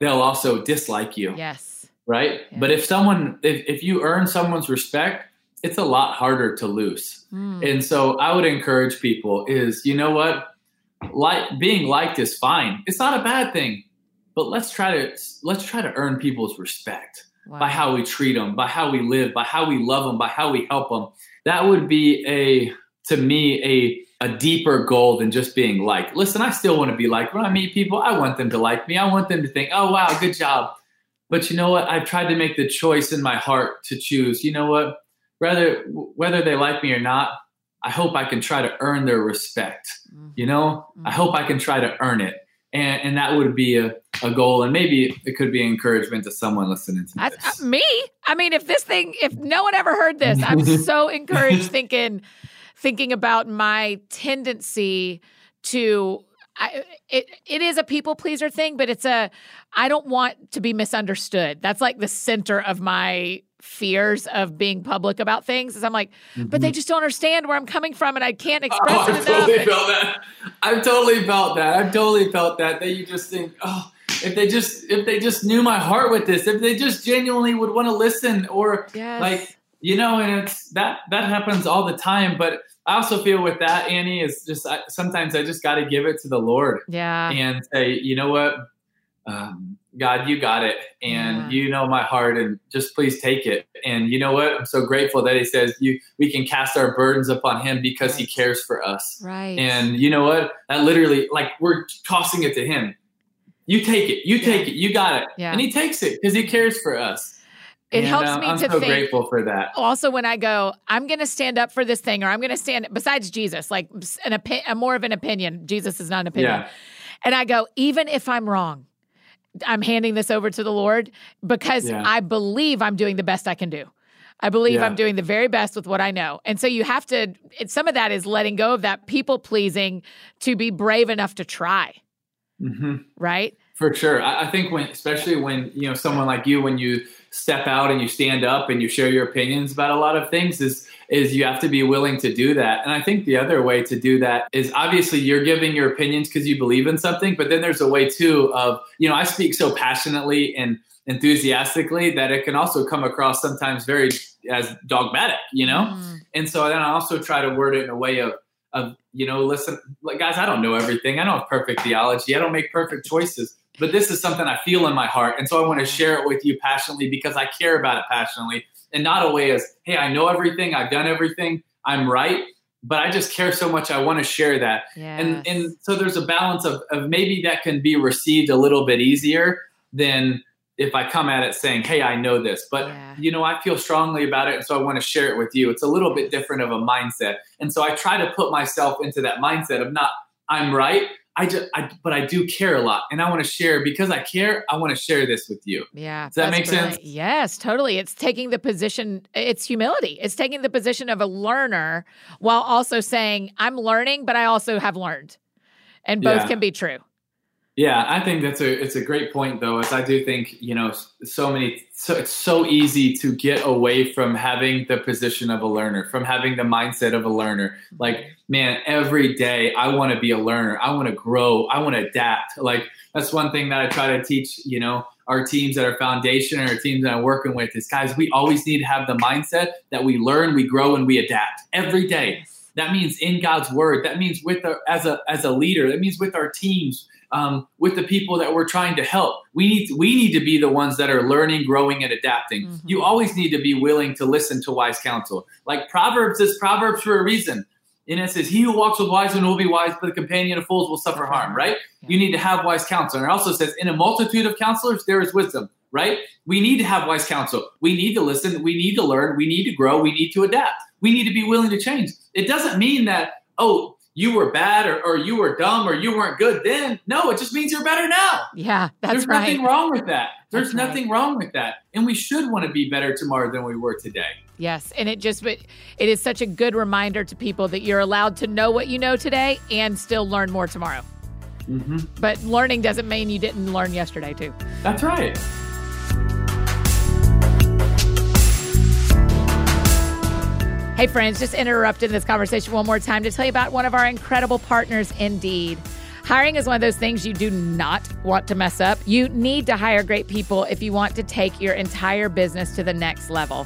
B: they'll also dislike you.
A: Yes.
B: Right? Yeah. But if someone if, if you earn someone's respect, it's a lot harder to lose. Mm. And so I would encourage people is, you know what? Like being liked is fine. It's not a bad thing. But let's try to let's try to earn people's respect wow. by how we treat them, by how we live, by how we love them, by how we help them. That would be a to me a a deeper goal than just being liked. Listen, I still want to be liked. When I meet people, I want them to like me. I want them to think, oh, wow, good job. But you know what? I've tried to make the choice in my heart to choose, you know what? Rather, whether they like me or not, I hope I can try to earn their respect. Mm-hmm. You know, mm-hmm. I hope I can try to earn it. And, and that would be a, a goal. And maybe it could be encouragement to someone listening to this.
A: I, I, me? I mean, if this thing, if no one ever heard this, I'm so encouraged thinking, thinking about my tendency to I, it it is a people pleaser thing, but it's a I don't want to be misunderstood. That's like the center of my fears of being public about things. Is I'm like, mm-hmm. but they mm-hmm. just don't understand where I'm coming from, and I can't express oh, it I've enough.
B: Totally felt that. I've totally felt that. I've totally felt that. That you just think, oh, if they just if they just knew my heart with this, if they just genuinely would want to listen, or yes. like you know, and it's that that happens all the time, but I also feel with that, Annie, is just I, sometimes I just got to give it to the Lord.
A: Yeah.
B: And say, you know what? Um, God, you got it. And yeah. you know my heart and just please take it. And you know what? I'm so grateful that he says you we can cast our burdens upon him because right. he cares for us.
A: Right.
B: And you know what? That literally like we're tossing it to him. You take it. You yeah. take it. You got it. Yeah. And he takes it because he cares for us.
A: It and, helps uh, me
B: I'm
A: to
B: so
A: think.
B: grateful for that.
A: Also, when I go, I'm going to stand up for this thing, or I'm going to stand besides Jesus, like an opi- a more of an opinion. Jesus is not an opinion. Yeah. And I go, even if I'm wrong, I'm handing this over to the Lord because yeah. I believe I'm doing the best I can do. I believe yeah. I'm doing the very best with what I know. And so you have to, some of that is letting go of that people pleasing to be brave enough to try. Mm-hmm. Right?
B: For sure. I, I think when, especially when, you know, someone like you, when you, step out and you stand up and you share your opinions about a lot of things is is you have to be willing to do that. And I think the other way to do that is obviously you're giving your opinions because you believe in something, but then there's a way too of, you know, I speak so passionately and enthusiastically that it can also come across sometimes very as dogmatic, you know? Mm. And so then I also try to word it in a way of of, you know, listen, like guys, I don't know everything. I don't have perfect theology. I don't make perfect choices but this is something I feel in my heart. And so I want to share it with you passionately because I care about it passionately and not a way as, hey, I know everything, I've done everything, I'm right. But I just care so much. I want to share that. Yes. And and so there's a balance of, of maybe that can be received a little bit easier than if I come at it saying, hey, I know this. But yeah. you know, I feel strongly about it. And so I want to share it with you. It's a little bit different of a mindset. And so I try to put myself into that mindset of not, I'm right. I just, I, but I do care a lot, and I want to share because I care. I want to share this with you.
A: Yeah,
B: does that make brilliant. sense?
A: Yes, totally. It's taking the position. It's humility. It's taking the position of a learner while also saying, "I'm learning, but I also have learned," and both yeah. can be true.
B: Yeah, I think that's a it's a great point though. As I do think you know so many so it's so easy to get away from having the position of a learner, from having the mindset of a learner. Like man, every day I want to be a learner. I want to grow. I want to adapt. Like that's one thing that I try to teach. You know, our teams that are foundation or teams that I'm working with is guys. We always need to have the mindset that we learn, we grow, and we adapt every day. That means in God's word. That means with our, as a as a leader. That means with our teams um, with the people that we're trying to help. We need we need to be the ones that are learning, growing, and adapting. Mm-hmm. You always need to be willing to listen to wise counsel. Like Proverbs is Proverbs for a reason. And it says, "He who walks with wise men will be wise, but the companion of fools will suffer harm." Right? You need to have wise counsel. And it also says, "In a multitude of counselors, there is wisdom." Right? We need to have wise counsel. We need to listen. We need to learn. We need to grow. We need to adapt. We need to be willing to change. It doesn't mean that oh you were bad or, or you were dumb or you weren't good then. No, it just means you're better now.
A: Yeah, that's
B: There's
A: right.
B: nothing wrong with that. There's that's nothing right. wrong with that. And we should want to be better tomorrow than we were today.
A: Yes, and it just it is such a good reminder to people that you're allowed to know what you know today and still learn more tomorrow. Mm-hmm. But learning doesn't mean you didn't learn yesterday too.
B: That's right.
A: Hey, friends, just interrupting this conversation one more time to tell you about one of our incredible partners, Indeed. Hiring is one of those things you do not want to mess up. You need to hire great people if you want to take your entire business to the next level.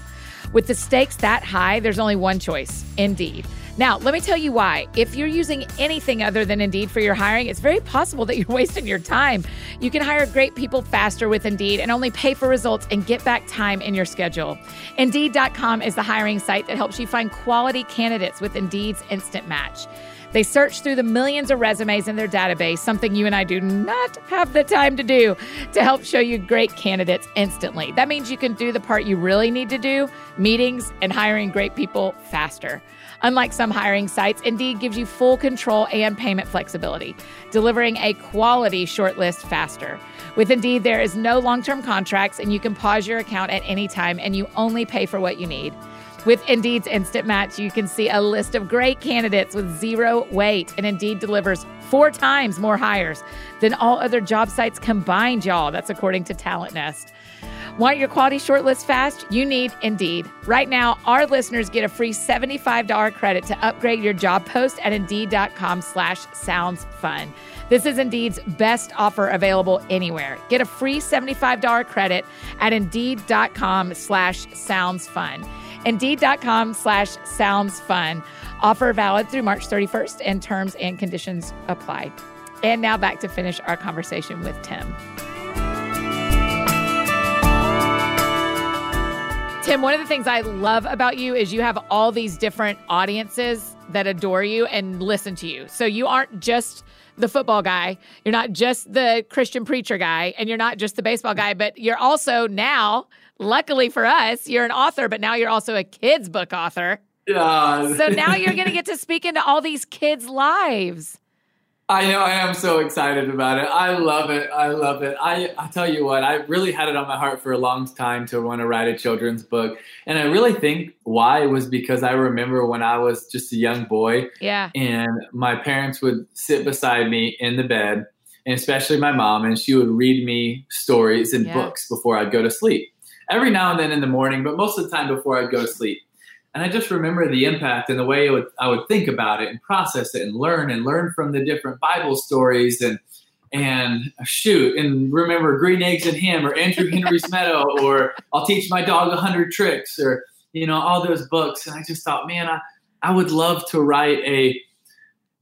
A: With the stakes that high, there's only one choice Indeed. Now, let me tell you why. If you're using anything other than Indeed for your hiring, it's very possible that you're wasting your time. You can hire great people faster with Indeed and only pay for results and get back time in your schedule. Indeed.com is the hiring site that helps you find quality candidates with Indeed's instant match. They search through the millions of resumes in their database, something you and I do not have the time to do, to help show you great candidates instantly. That means you can do the part you really need to do meetings and hiring great people faster. Unlike some hiring sites, Indeed gives you full control and payment flexibility, delivering a quality shortlist faster. With Indeed, there is no long term contracts, and you can pause your account at any time, and you only pay for what you need. With Indeed's Instant Match, you can see a list of great candidates with zero wait, and Indeed delivers four times more hires than all other job sites combined, y'all. That's according to Talent Nest. Want your quality shortlist fast? You need Indeed. Right now, our listeners get a free $75 credit to upgrade your job post at Indeed.com slash sounds fun. This is Indeed's best offer available anywhere. Get a free $75 credit at Indeed.com slash sounds fun. Indeed.com slash sounds fun. Offer valid through March 31st and terms and conditions apply. And now back to finish our conversation with Tim. Tim, one of the things I love about you is you have all these different audiences that adore you and listen to you. So you aren't just the football guy, you're not just the Christian preacher guy, and you're not just the baseball guy, but you're also now, luckily for us, you're an author, but now you're also a kids book author.
B: Yeah.
A: so now you're going to get to speak into all these kids' lives.
B: I know I am so excited about it. I love it. I love it. I, I tell you what, I really had it on my heart for a long time to want to write a children's book. And I really think why was because I remember when I was just a young boy.
A: Yeah.
B: And my parents would sit beside me in the bed, and especially my mom, and she would read me stories and yeah. books before I'd go to sleep. Every now and then in the morning, but most of the time before I'd go to sleep. And I just remember the impact and the way would, I would think about it and process it and learn and learn from the different Bible stories and and shoot and remember green eggs and ham or Andrew Henry's Meadow or I'll teach my dog a hundred tricks or you know all those books. And I just thought, man, I, I would love to write a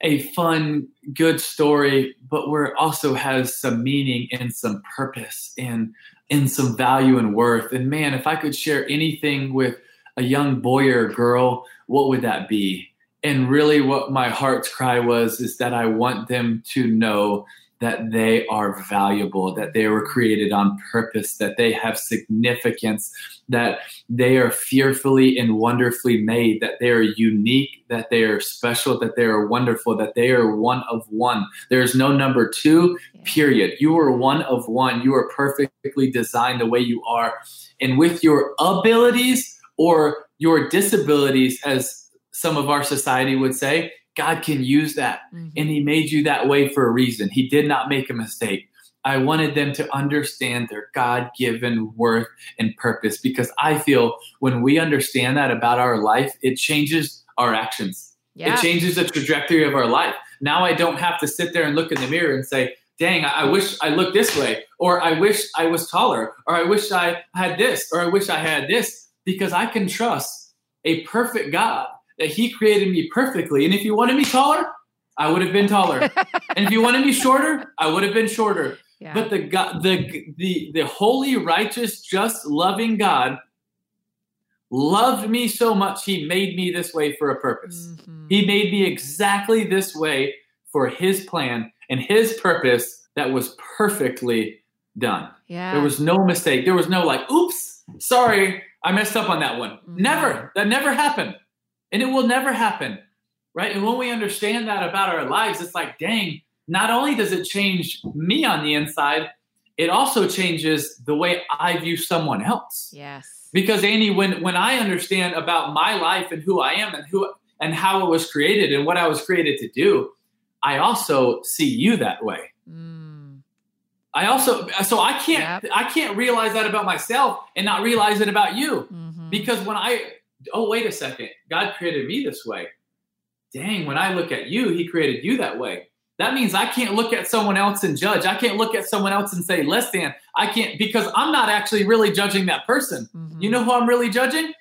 B: a fun, good story, but where it also has some meaning and some purpose and and some value and worth. And man, if I could share anything with a young boy or girl, what would that be? And really, what my heart's cry was is that I want them to know that they are valuable, that they were created on purpose, that they have significance, that they are fearfully and wonderfully made, that they are unique, that they are special, that they are wonderful, that they are one of one. There's no number two, period. You are one of one. You are perfectly designed the way you are. And with your abilities, or your disabilities, as some of our society would say, God can use that.
A: Mm-hmm.
B: And He made you that way for a reason. He did not make a mistake. I wanted them to understand their God given worth and purpose because I feel when we understand that about our life, it changes our actions.
A: Yeah.
B: It changes the trajectory of our life. Now I don't have to sit there and look in the mirror and say, dang, I, I wish I looked this way, or I wish I was taller, or I wish I had this, or I wish I had this, because I can trust a perfect God that He created me perfectly. And if you wanted me taller, I would have been taller. and if you wanted me shorter, I would have been shorter.
A: Yeah.
B: But the God, the the the holy, righteous, just, loving God loved me so much. He made me this way for a purpose.
A: Mhm.
B: He made me exactly this way for His plan and His purpose that was perfectly done.
A: yeah.
B: There was no mistake. There was no like, oops, sorry, I messed up on that one.
A: Mhm.
B: Never. That never happened. And it will never happen. Right. And when we understand that about our lives, it's like, dang, not only does it change me on the inside, it also changes the way I view someone else.
A: yes.
B: Because Annie, when when I understand about my life and who I am and who and how it was created and what I was created to do, I also see you that way.
A: Mm.
B: I also so I can't I can't realize that about myself and not realize it about you.
A: Mhm.
B: Because when I oh wait a second, God created me this way. Dang, when I look at you, he created you that way. That means I can't look at someone else and judge. I can't look at someone else and say less than. I can't because I'm not actually really judging that person.
A: Mhm.
B: You know who I'm really judging?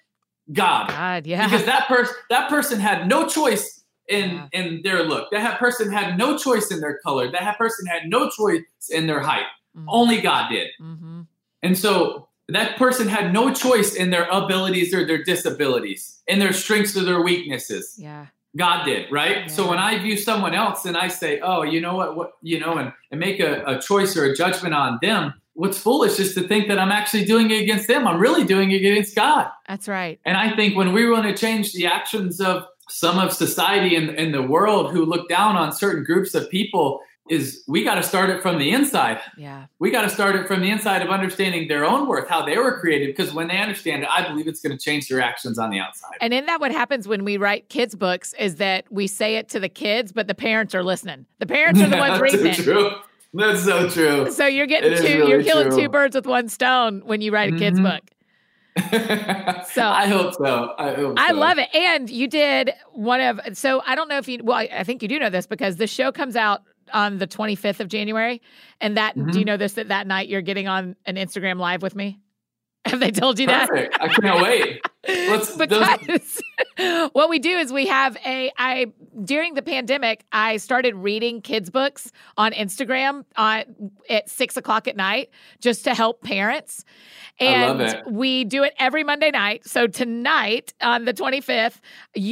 B: God.
A: God, yeah.
B: Because that person that person had no choice in
A: Yeah.
B: in their look. That person had no choice in their color. That person had no choice in their height.
A: Mhm.
B: Only God did.
A: Mhm.
B: And so that person had no choice in their abilities or their disabilities, in their strengths or their weaknesses.
A: Yeah.
B: God did, right? So when I view someone else and I say, oh, you know what, what you know, and, and make a, a choice or a judgment on them, what's foolish is to think that I'm actually doing it against them. I'm really doing it against God.
A: That's right.
B: And I think when we want to change the actions of some of society and, and the world who look down on certain groups of people, is we got to start it from the inside
A: Yeah.
B: we got to start it from the inside of understanding their own worth, how they were created. Because when they understand it, I believe it's going to change their actions on the outside.
A: And isn't that what happens when we write kids' books? Is that we say it to the kids, but the parents are listening. The parents are the ones
B: That's
A: reading
B: so
A: it.
B: true. That's so true.
A: So you're getting
B: It
A: two.
B: really
A: you're killing
B: true.
A: two birds with one stone when you write a kids'
B: Mhm.
A: book. So-
B: I hope so. I hope
A: I
B: so.
A: love it. And you did one of so I don't know if you well I think you do know this because the show comes out on the 25th of January and that
B: Mhm.
A: do you know this that that night you're getting on an Instagram live with me? Have they told you that?
B: I can't wait. Let's- those-
A: because what we do is we have a I during the pandemic I started reading kids books on Instagram on at six o'clock at night just to help parents.
B: I
A: And we do it every Monday night. So tonight on the 25th,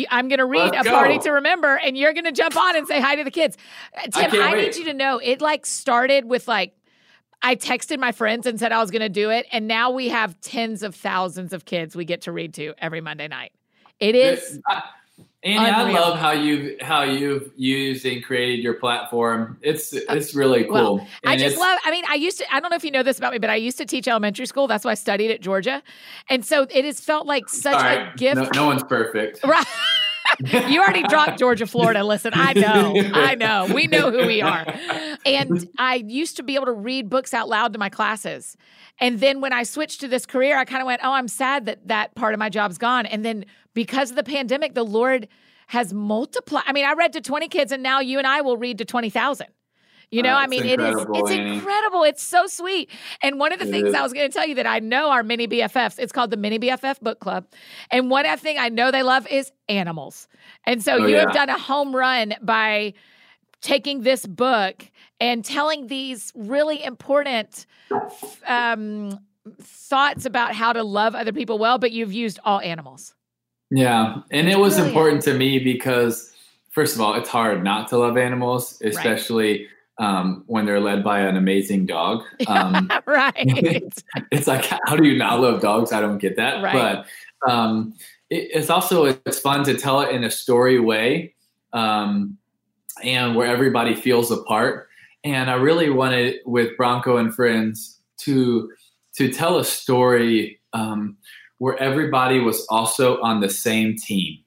A: I'm going to read
B: Let's
A: a party to remember, and you're going to jump on and say hi to the kids. Uh, Tim,
B: can't
A: I, need you to know it like started with like I texted my friends and said I was going to do it, and now we have tens of thousands of kids we get to read to every Monday night. It is
B: I- Annie, I love how you've how you've used and created your platform. It's uh, it's really cool.
A: well, I just love. I mean, I used to. I don't know if you know this about me, but I used to teach elementary school. That's why I studied at Georgia, and so it has felt like such
B: All
A: a gift.
B: No, no one's perfect.
A: Right. you already dropped Georgia, Florida. Listen, I know. I know. We know who we are. And I used to be able to read books out loud to my classes. And then when I switched to this career, I kind of went, oh, I'm sad that that part of my job's gone. And then because of the pandemic, the Lord has multiplied. I mean, I read to 20 kids, and now you and I will read to 20,000. You know,
B: Oh,
A: I mean, it is it's
B: Annie.
A: incredible. It's so sweet. And one of the
B: It
A: things
B: is.
A: I was going to tell you that I know our mini BFFs, it's called the Mini BFF Book Club. And one thing I know they love is animals. And so
B: Oh,
A: you have done a home run by taking this book and telling these really important um, thoughts about how to love other people well, but you've used all animals.
B: Yeah, and it was important to me because, first of all, it's hard not to love animals, especially um, when they're led by an amazing dog. Um,
A: right.
B: it's like, how do you not love dogs? I don't get that.
A: Right.
B: But um, it, it's also it's fun to tell it in a story way, um, and where everybody feels a part. And I really wanted with Bronco and friends to to tell a story um, where everybody was also on the same team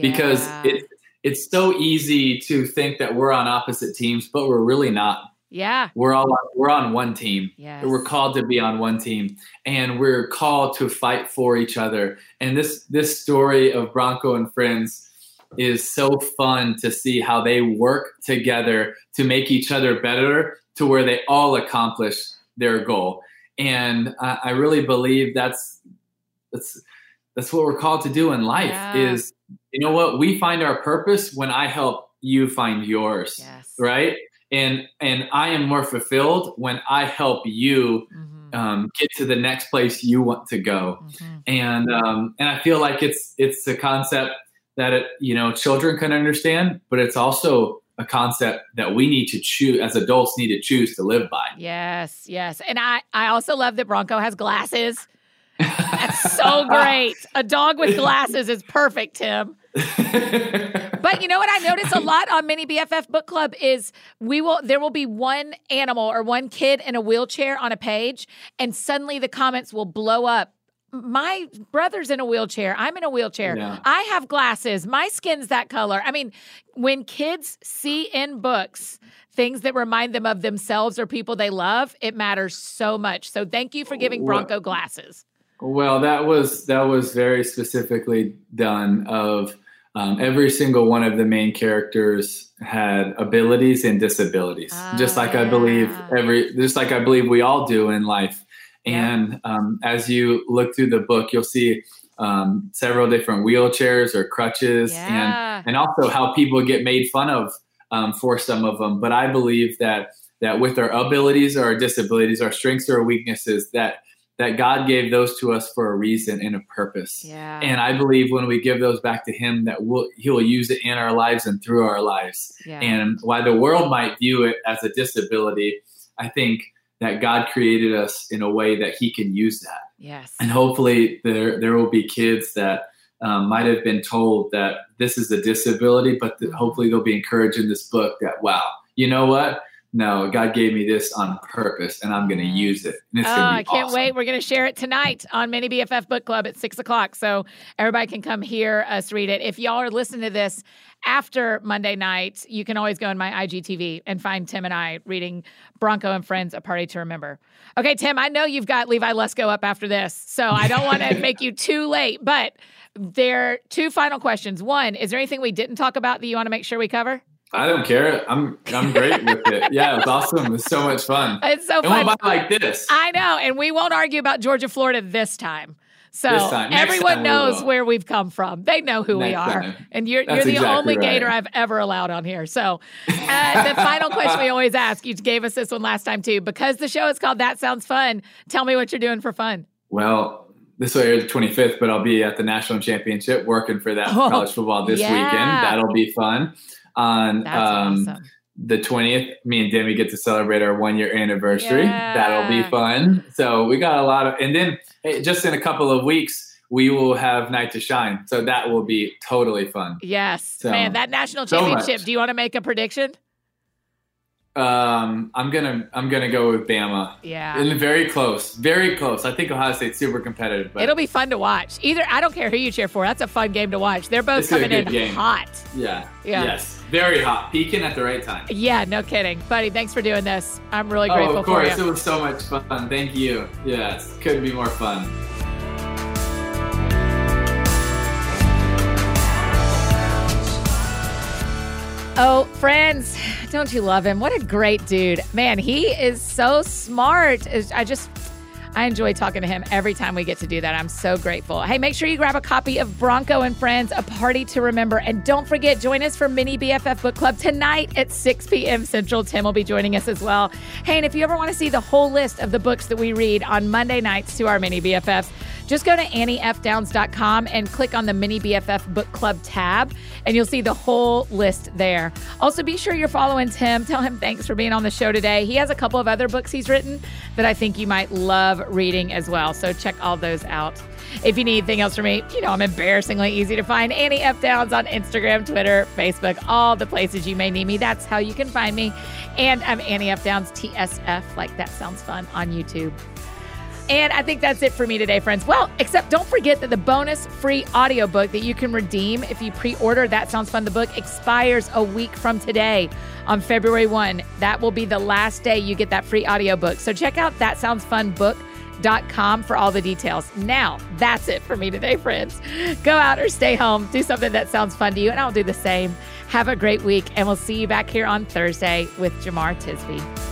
B: because
A: Yeah.
B: it it's so easy to think that we're on opposite teams, but we're really not.
A: Yeah.
B: We're all we're on one team.
A: Yes.
B: We're called to be on one team and we're called to fight for each other. And this this story of Bronco and friends is so fun to see how they work together to make each other better to where they all accomplish their goal. And I, I really believe that's that's that's what we're called to do in life
A: Yeah.
B: is you know what we find our purpose when I help you find yours
A: Yes.
B: right and and i am more fulfilled when i help you
A: Mhm.
B: um, get to the next place you want to go
A: Mhm.
B: and um, and i feel like it's it's a concept that it, you know children can understand but it's also a concept that we need to choose as adults need to choose to live by
A: Yes, yes. And I, I also love that Bronco has glasses. That's so great. A dog with glasses is perfect, Tim. But you know what I notice a lot on Mini BFF Book Club is we will there will be one animal or one kid in a wheelchair on a page, and suddenly the comments will blow up. My brother's in a wheelchair. I'm in a wheelchair.
B: Yeah.
A: I have glasses. My skin's that color. I mean, when kids see in books things that remind them of themselves or people they love, it matters so much. So thank you for giving Bronco glasses.
B: Well, that was that was very specifically done. Of um, every single one of the main characters had abilities and disabilities,
A: Ah,
B: just like I believe every, just like I believe we all do in life.
A: Yeah.
B: And um, as you look through the book, you'll see um, several different wheelchairs or crutches,
A: Yeah.
B: and and also how people get made fun of um, for some of them. But I believe that that with our abilities or our disabilities, our strengths or our weaknesses, that that God gave those to us for a reason and a purpose.
A: Yeah.
B: And I believe when we give those back to Him, that we'll, He'll use it in our lives and through our lives.
A: yeah.
B: And while the world might view it as a disability, I think that God created us in a way that He can use that.
A: yes.
B: And hopefully, there there will be kids that um, might have been told that this is a disability, but that hopefully they'll be encouraged in this book that wow, you know what? No, God gave me this on purpose, and I'm going to use it. And it's
A: Oh,
B: going to be
A: I can't
B: awesome.
A: wait. We're going to share it tonight on Mini BFF Book Club at six o'clock. So everybody can come hear us read it. If y'all are listening to this after Monday night, you can always go on my IGTV and find Tim and I reading Bronco and Friends, A Party to Remember. Okay, Tim, I know you've got Levi Lusko up after this, so I don't want to make you too late, but there are two final questions. One, is there anything we didn't talk about that you want to make sure we cover?
B: I don't care. I'm I'm great with it. Yeah, it's awesome. It's so much fun.
A: It's so
B: And
A: fun.
B: we'll like this.
A: I know, and we won't argue about Georgia, Florida this time. So
B: This time.
A: Everyone
B: time
A: knows
B: will.
A: where we've come from. They know who we are,
B: time.
A: and you're you're the
B: exactly
A: only
B: right.
A: gator I've ever allowed on here. So uh, the final question we always ask, you gave us this one last time too, because the show is called That Sounds Fun. Tell me what you're doing for fun.
B: Well, this will air the 25th, but I'll be at the national championship working for that
A: Oh,
B: college football this
A: yeah.
B: weekend. That'll be fun. On um,
A: awesome.
B: the 20th, me and Demi get to celebrate our one year anniversary.
A: Yeah.
B: That'll be fun. So we got a lot of, and then hey, just in a couple of weeks, we will have Night to Shine. So that will be totally fun.
A: Yes,
B: So-
A: man, that national championship.
B: much.
A: do you want to make a prediction?
B: Um, I'm gonna I'm gonna go with Bama.
A: Yeah.
B: And very close, very close. I think Ohio State's super competitive, but
A: It'll be fun to watch. Either I don't care who you cheer for. That's a fun game to watch. They're both coming in
B: game.
A: hot.
B: yeah,
A: Yeah.
B: yes, very hot, peaking at the right time.
A: Yeah, no kidding. Buddy, thanks for doing this. I'm really
B: oh,
A: grateful.
B: Oh, grateful of course,
A: for
B: it was so much fun. Thank you. Yes, couldn't be more fun.
A: Oh, friends, don't you love him? What a great dude. Man, he is so smart. I just I enjoy talking to him every time we get to do that. I'm so grateful. Hey, make sure you grab a copy of Bronco and Friends, A Party to Remember. And don't forget, join us for Mini BFF Book Club tonight at 6 p.m. Central. Tim will be joining us as well. Hey, and if you ever want to see the whole list of the books that we read on Monday nights to our Mini BFFs, just go to anniefdowns.com and click on the Mini BFF Book Club tab, and you'll see the whole list there. Also, be sure you're following Tim. Tell him thanks for being on the show today. He has a couple of other books he's written that I think you might love reading as well. So check all those out. If you need anything else from me, you know I'm embarrassingly easy to find. Annie F. Downs on Instagram, Twitter, Facebook, all the places you may need me. That's how you can find me. And I'm Annie F. Downs, TSF, like that sounds fun, on YouTube. And I think that's it for me today, friends. Well, except don't forget that the bonus free audiobook that you can redeem if you pre order That Sounds Fun, the book, expires a week from today on February 1. That will be the last day you get that free audiobook. So check out That Sounds Fun book com for all the details. Now, that's it for me today, friends. Go out or stay home, do something that sounds fun to you, and I'll do the same. Have a great week, and we'll see you back here on Thursday with Jemar Tisby.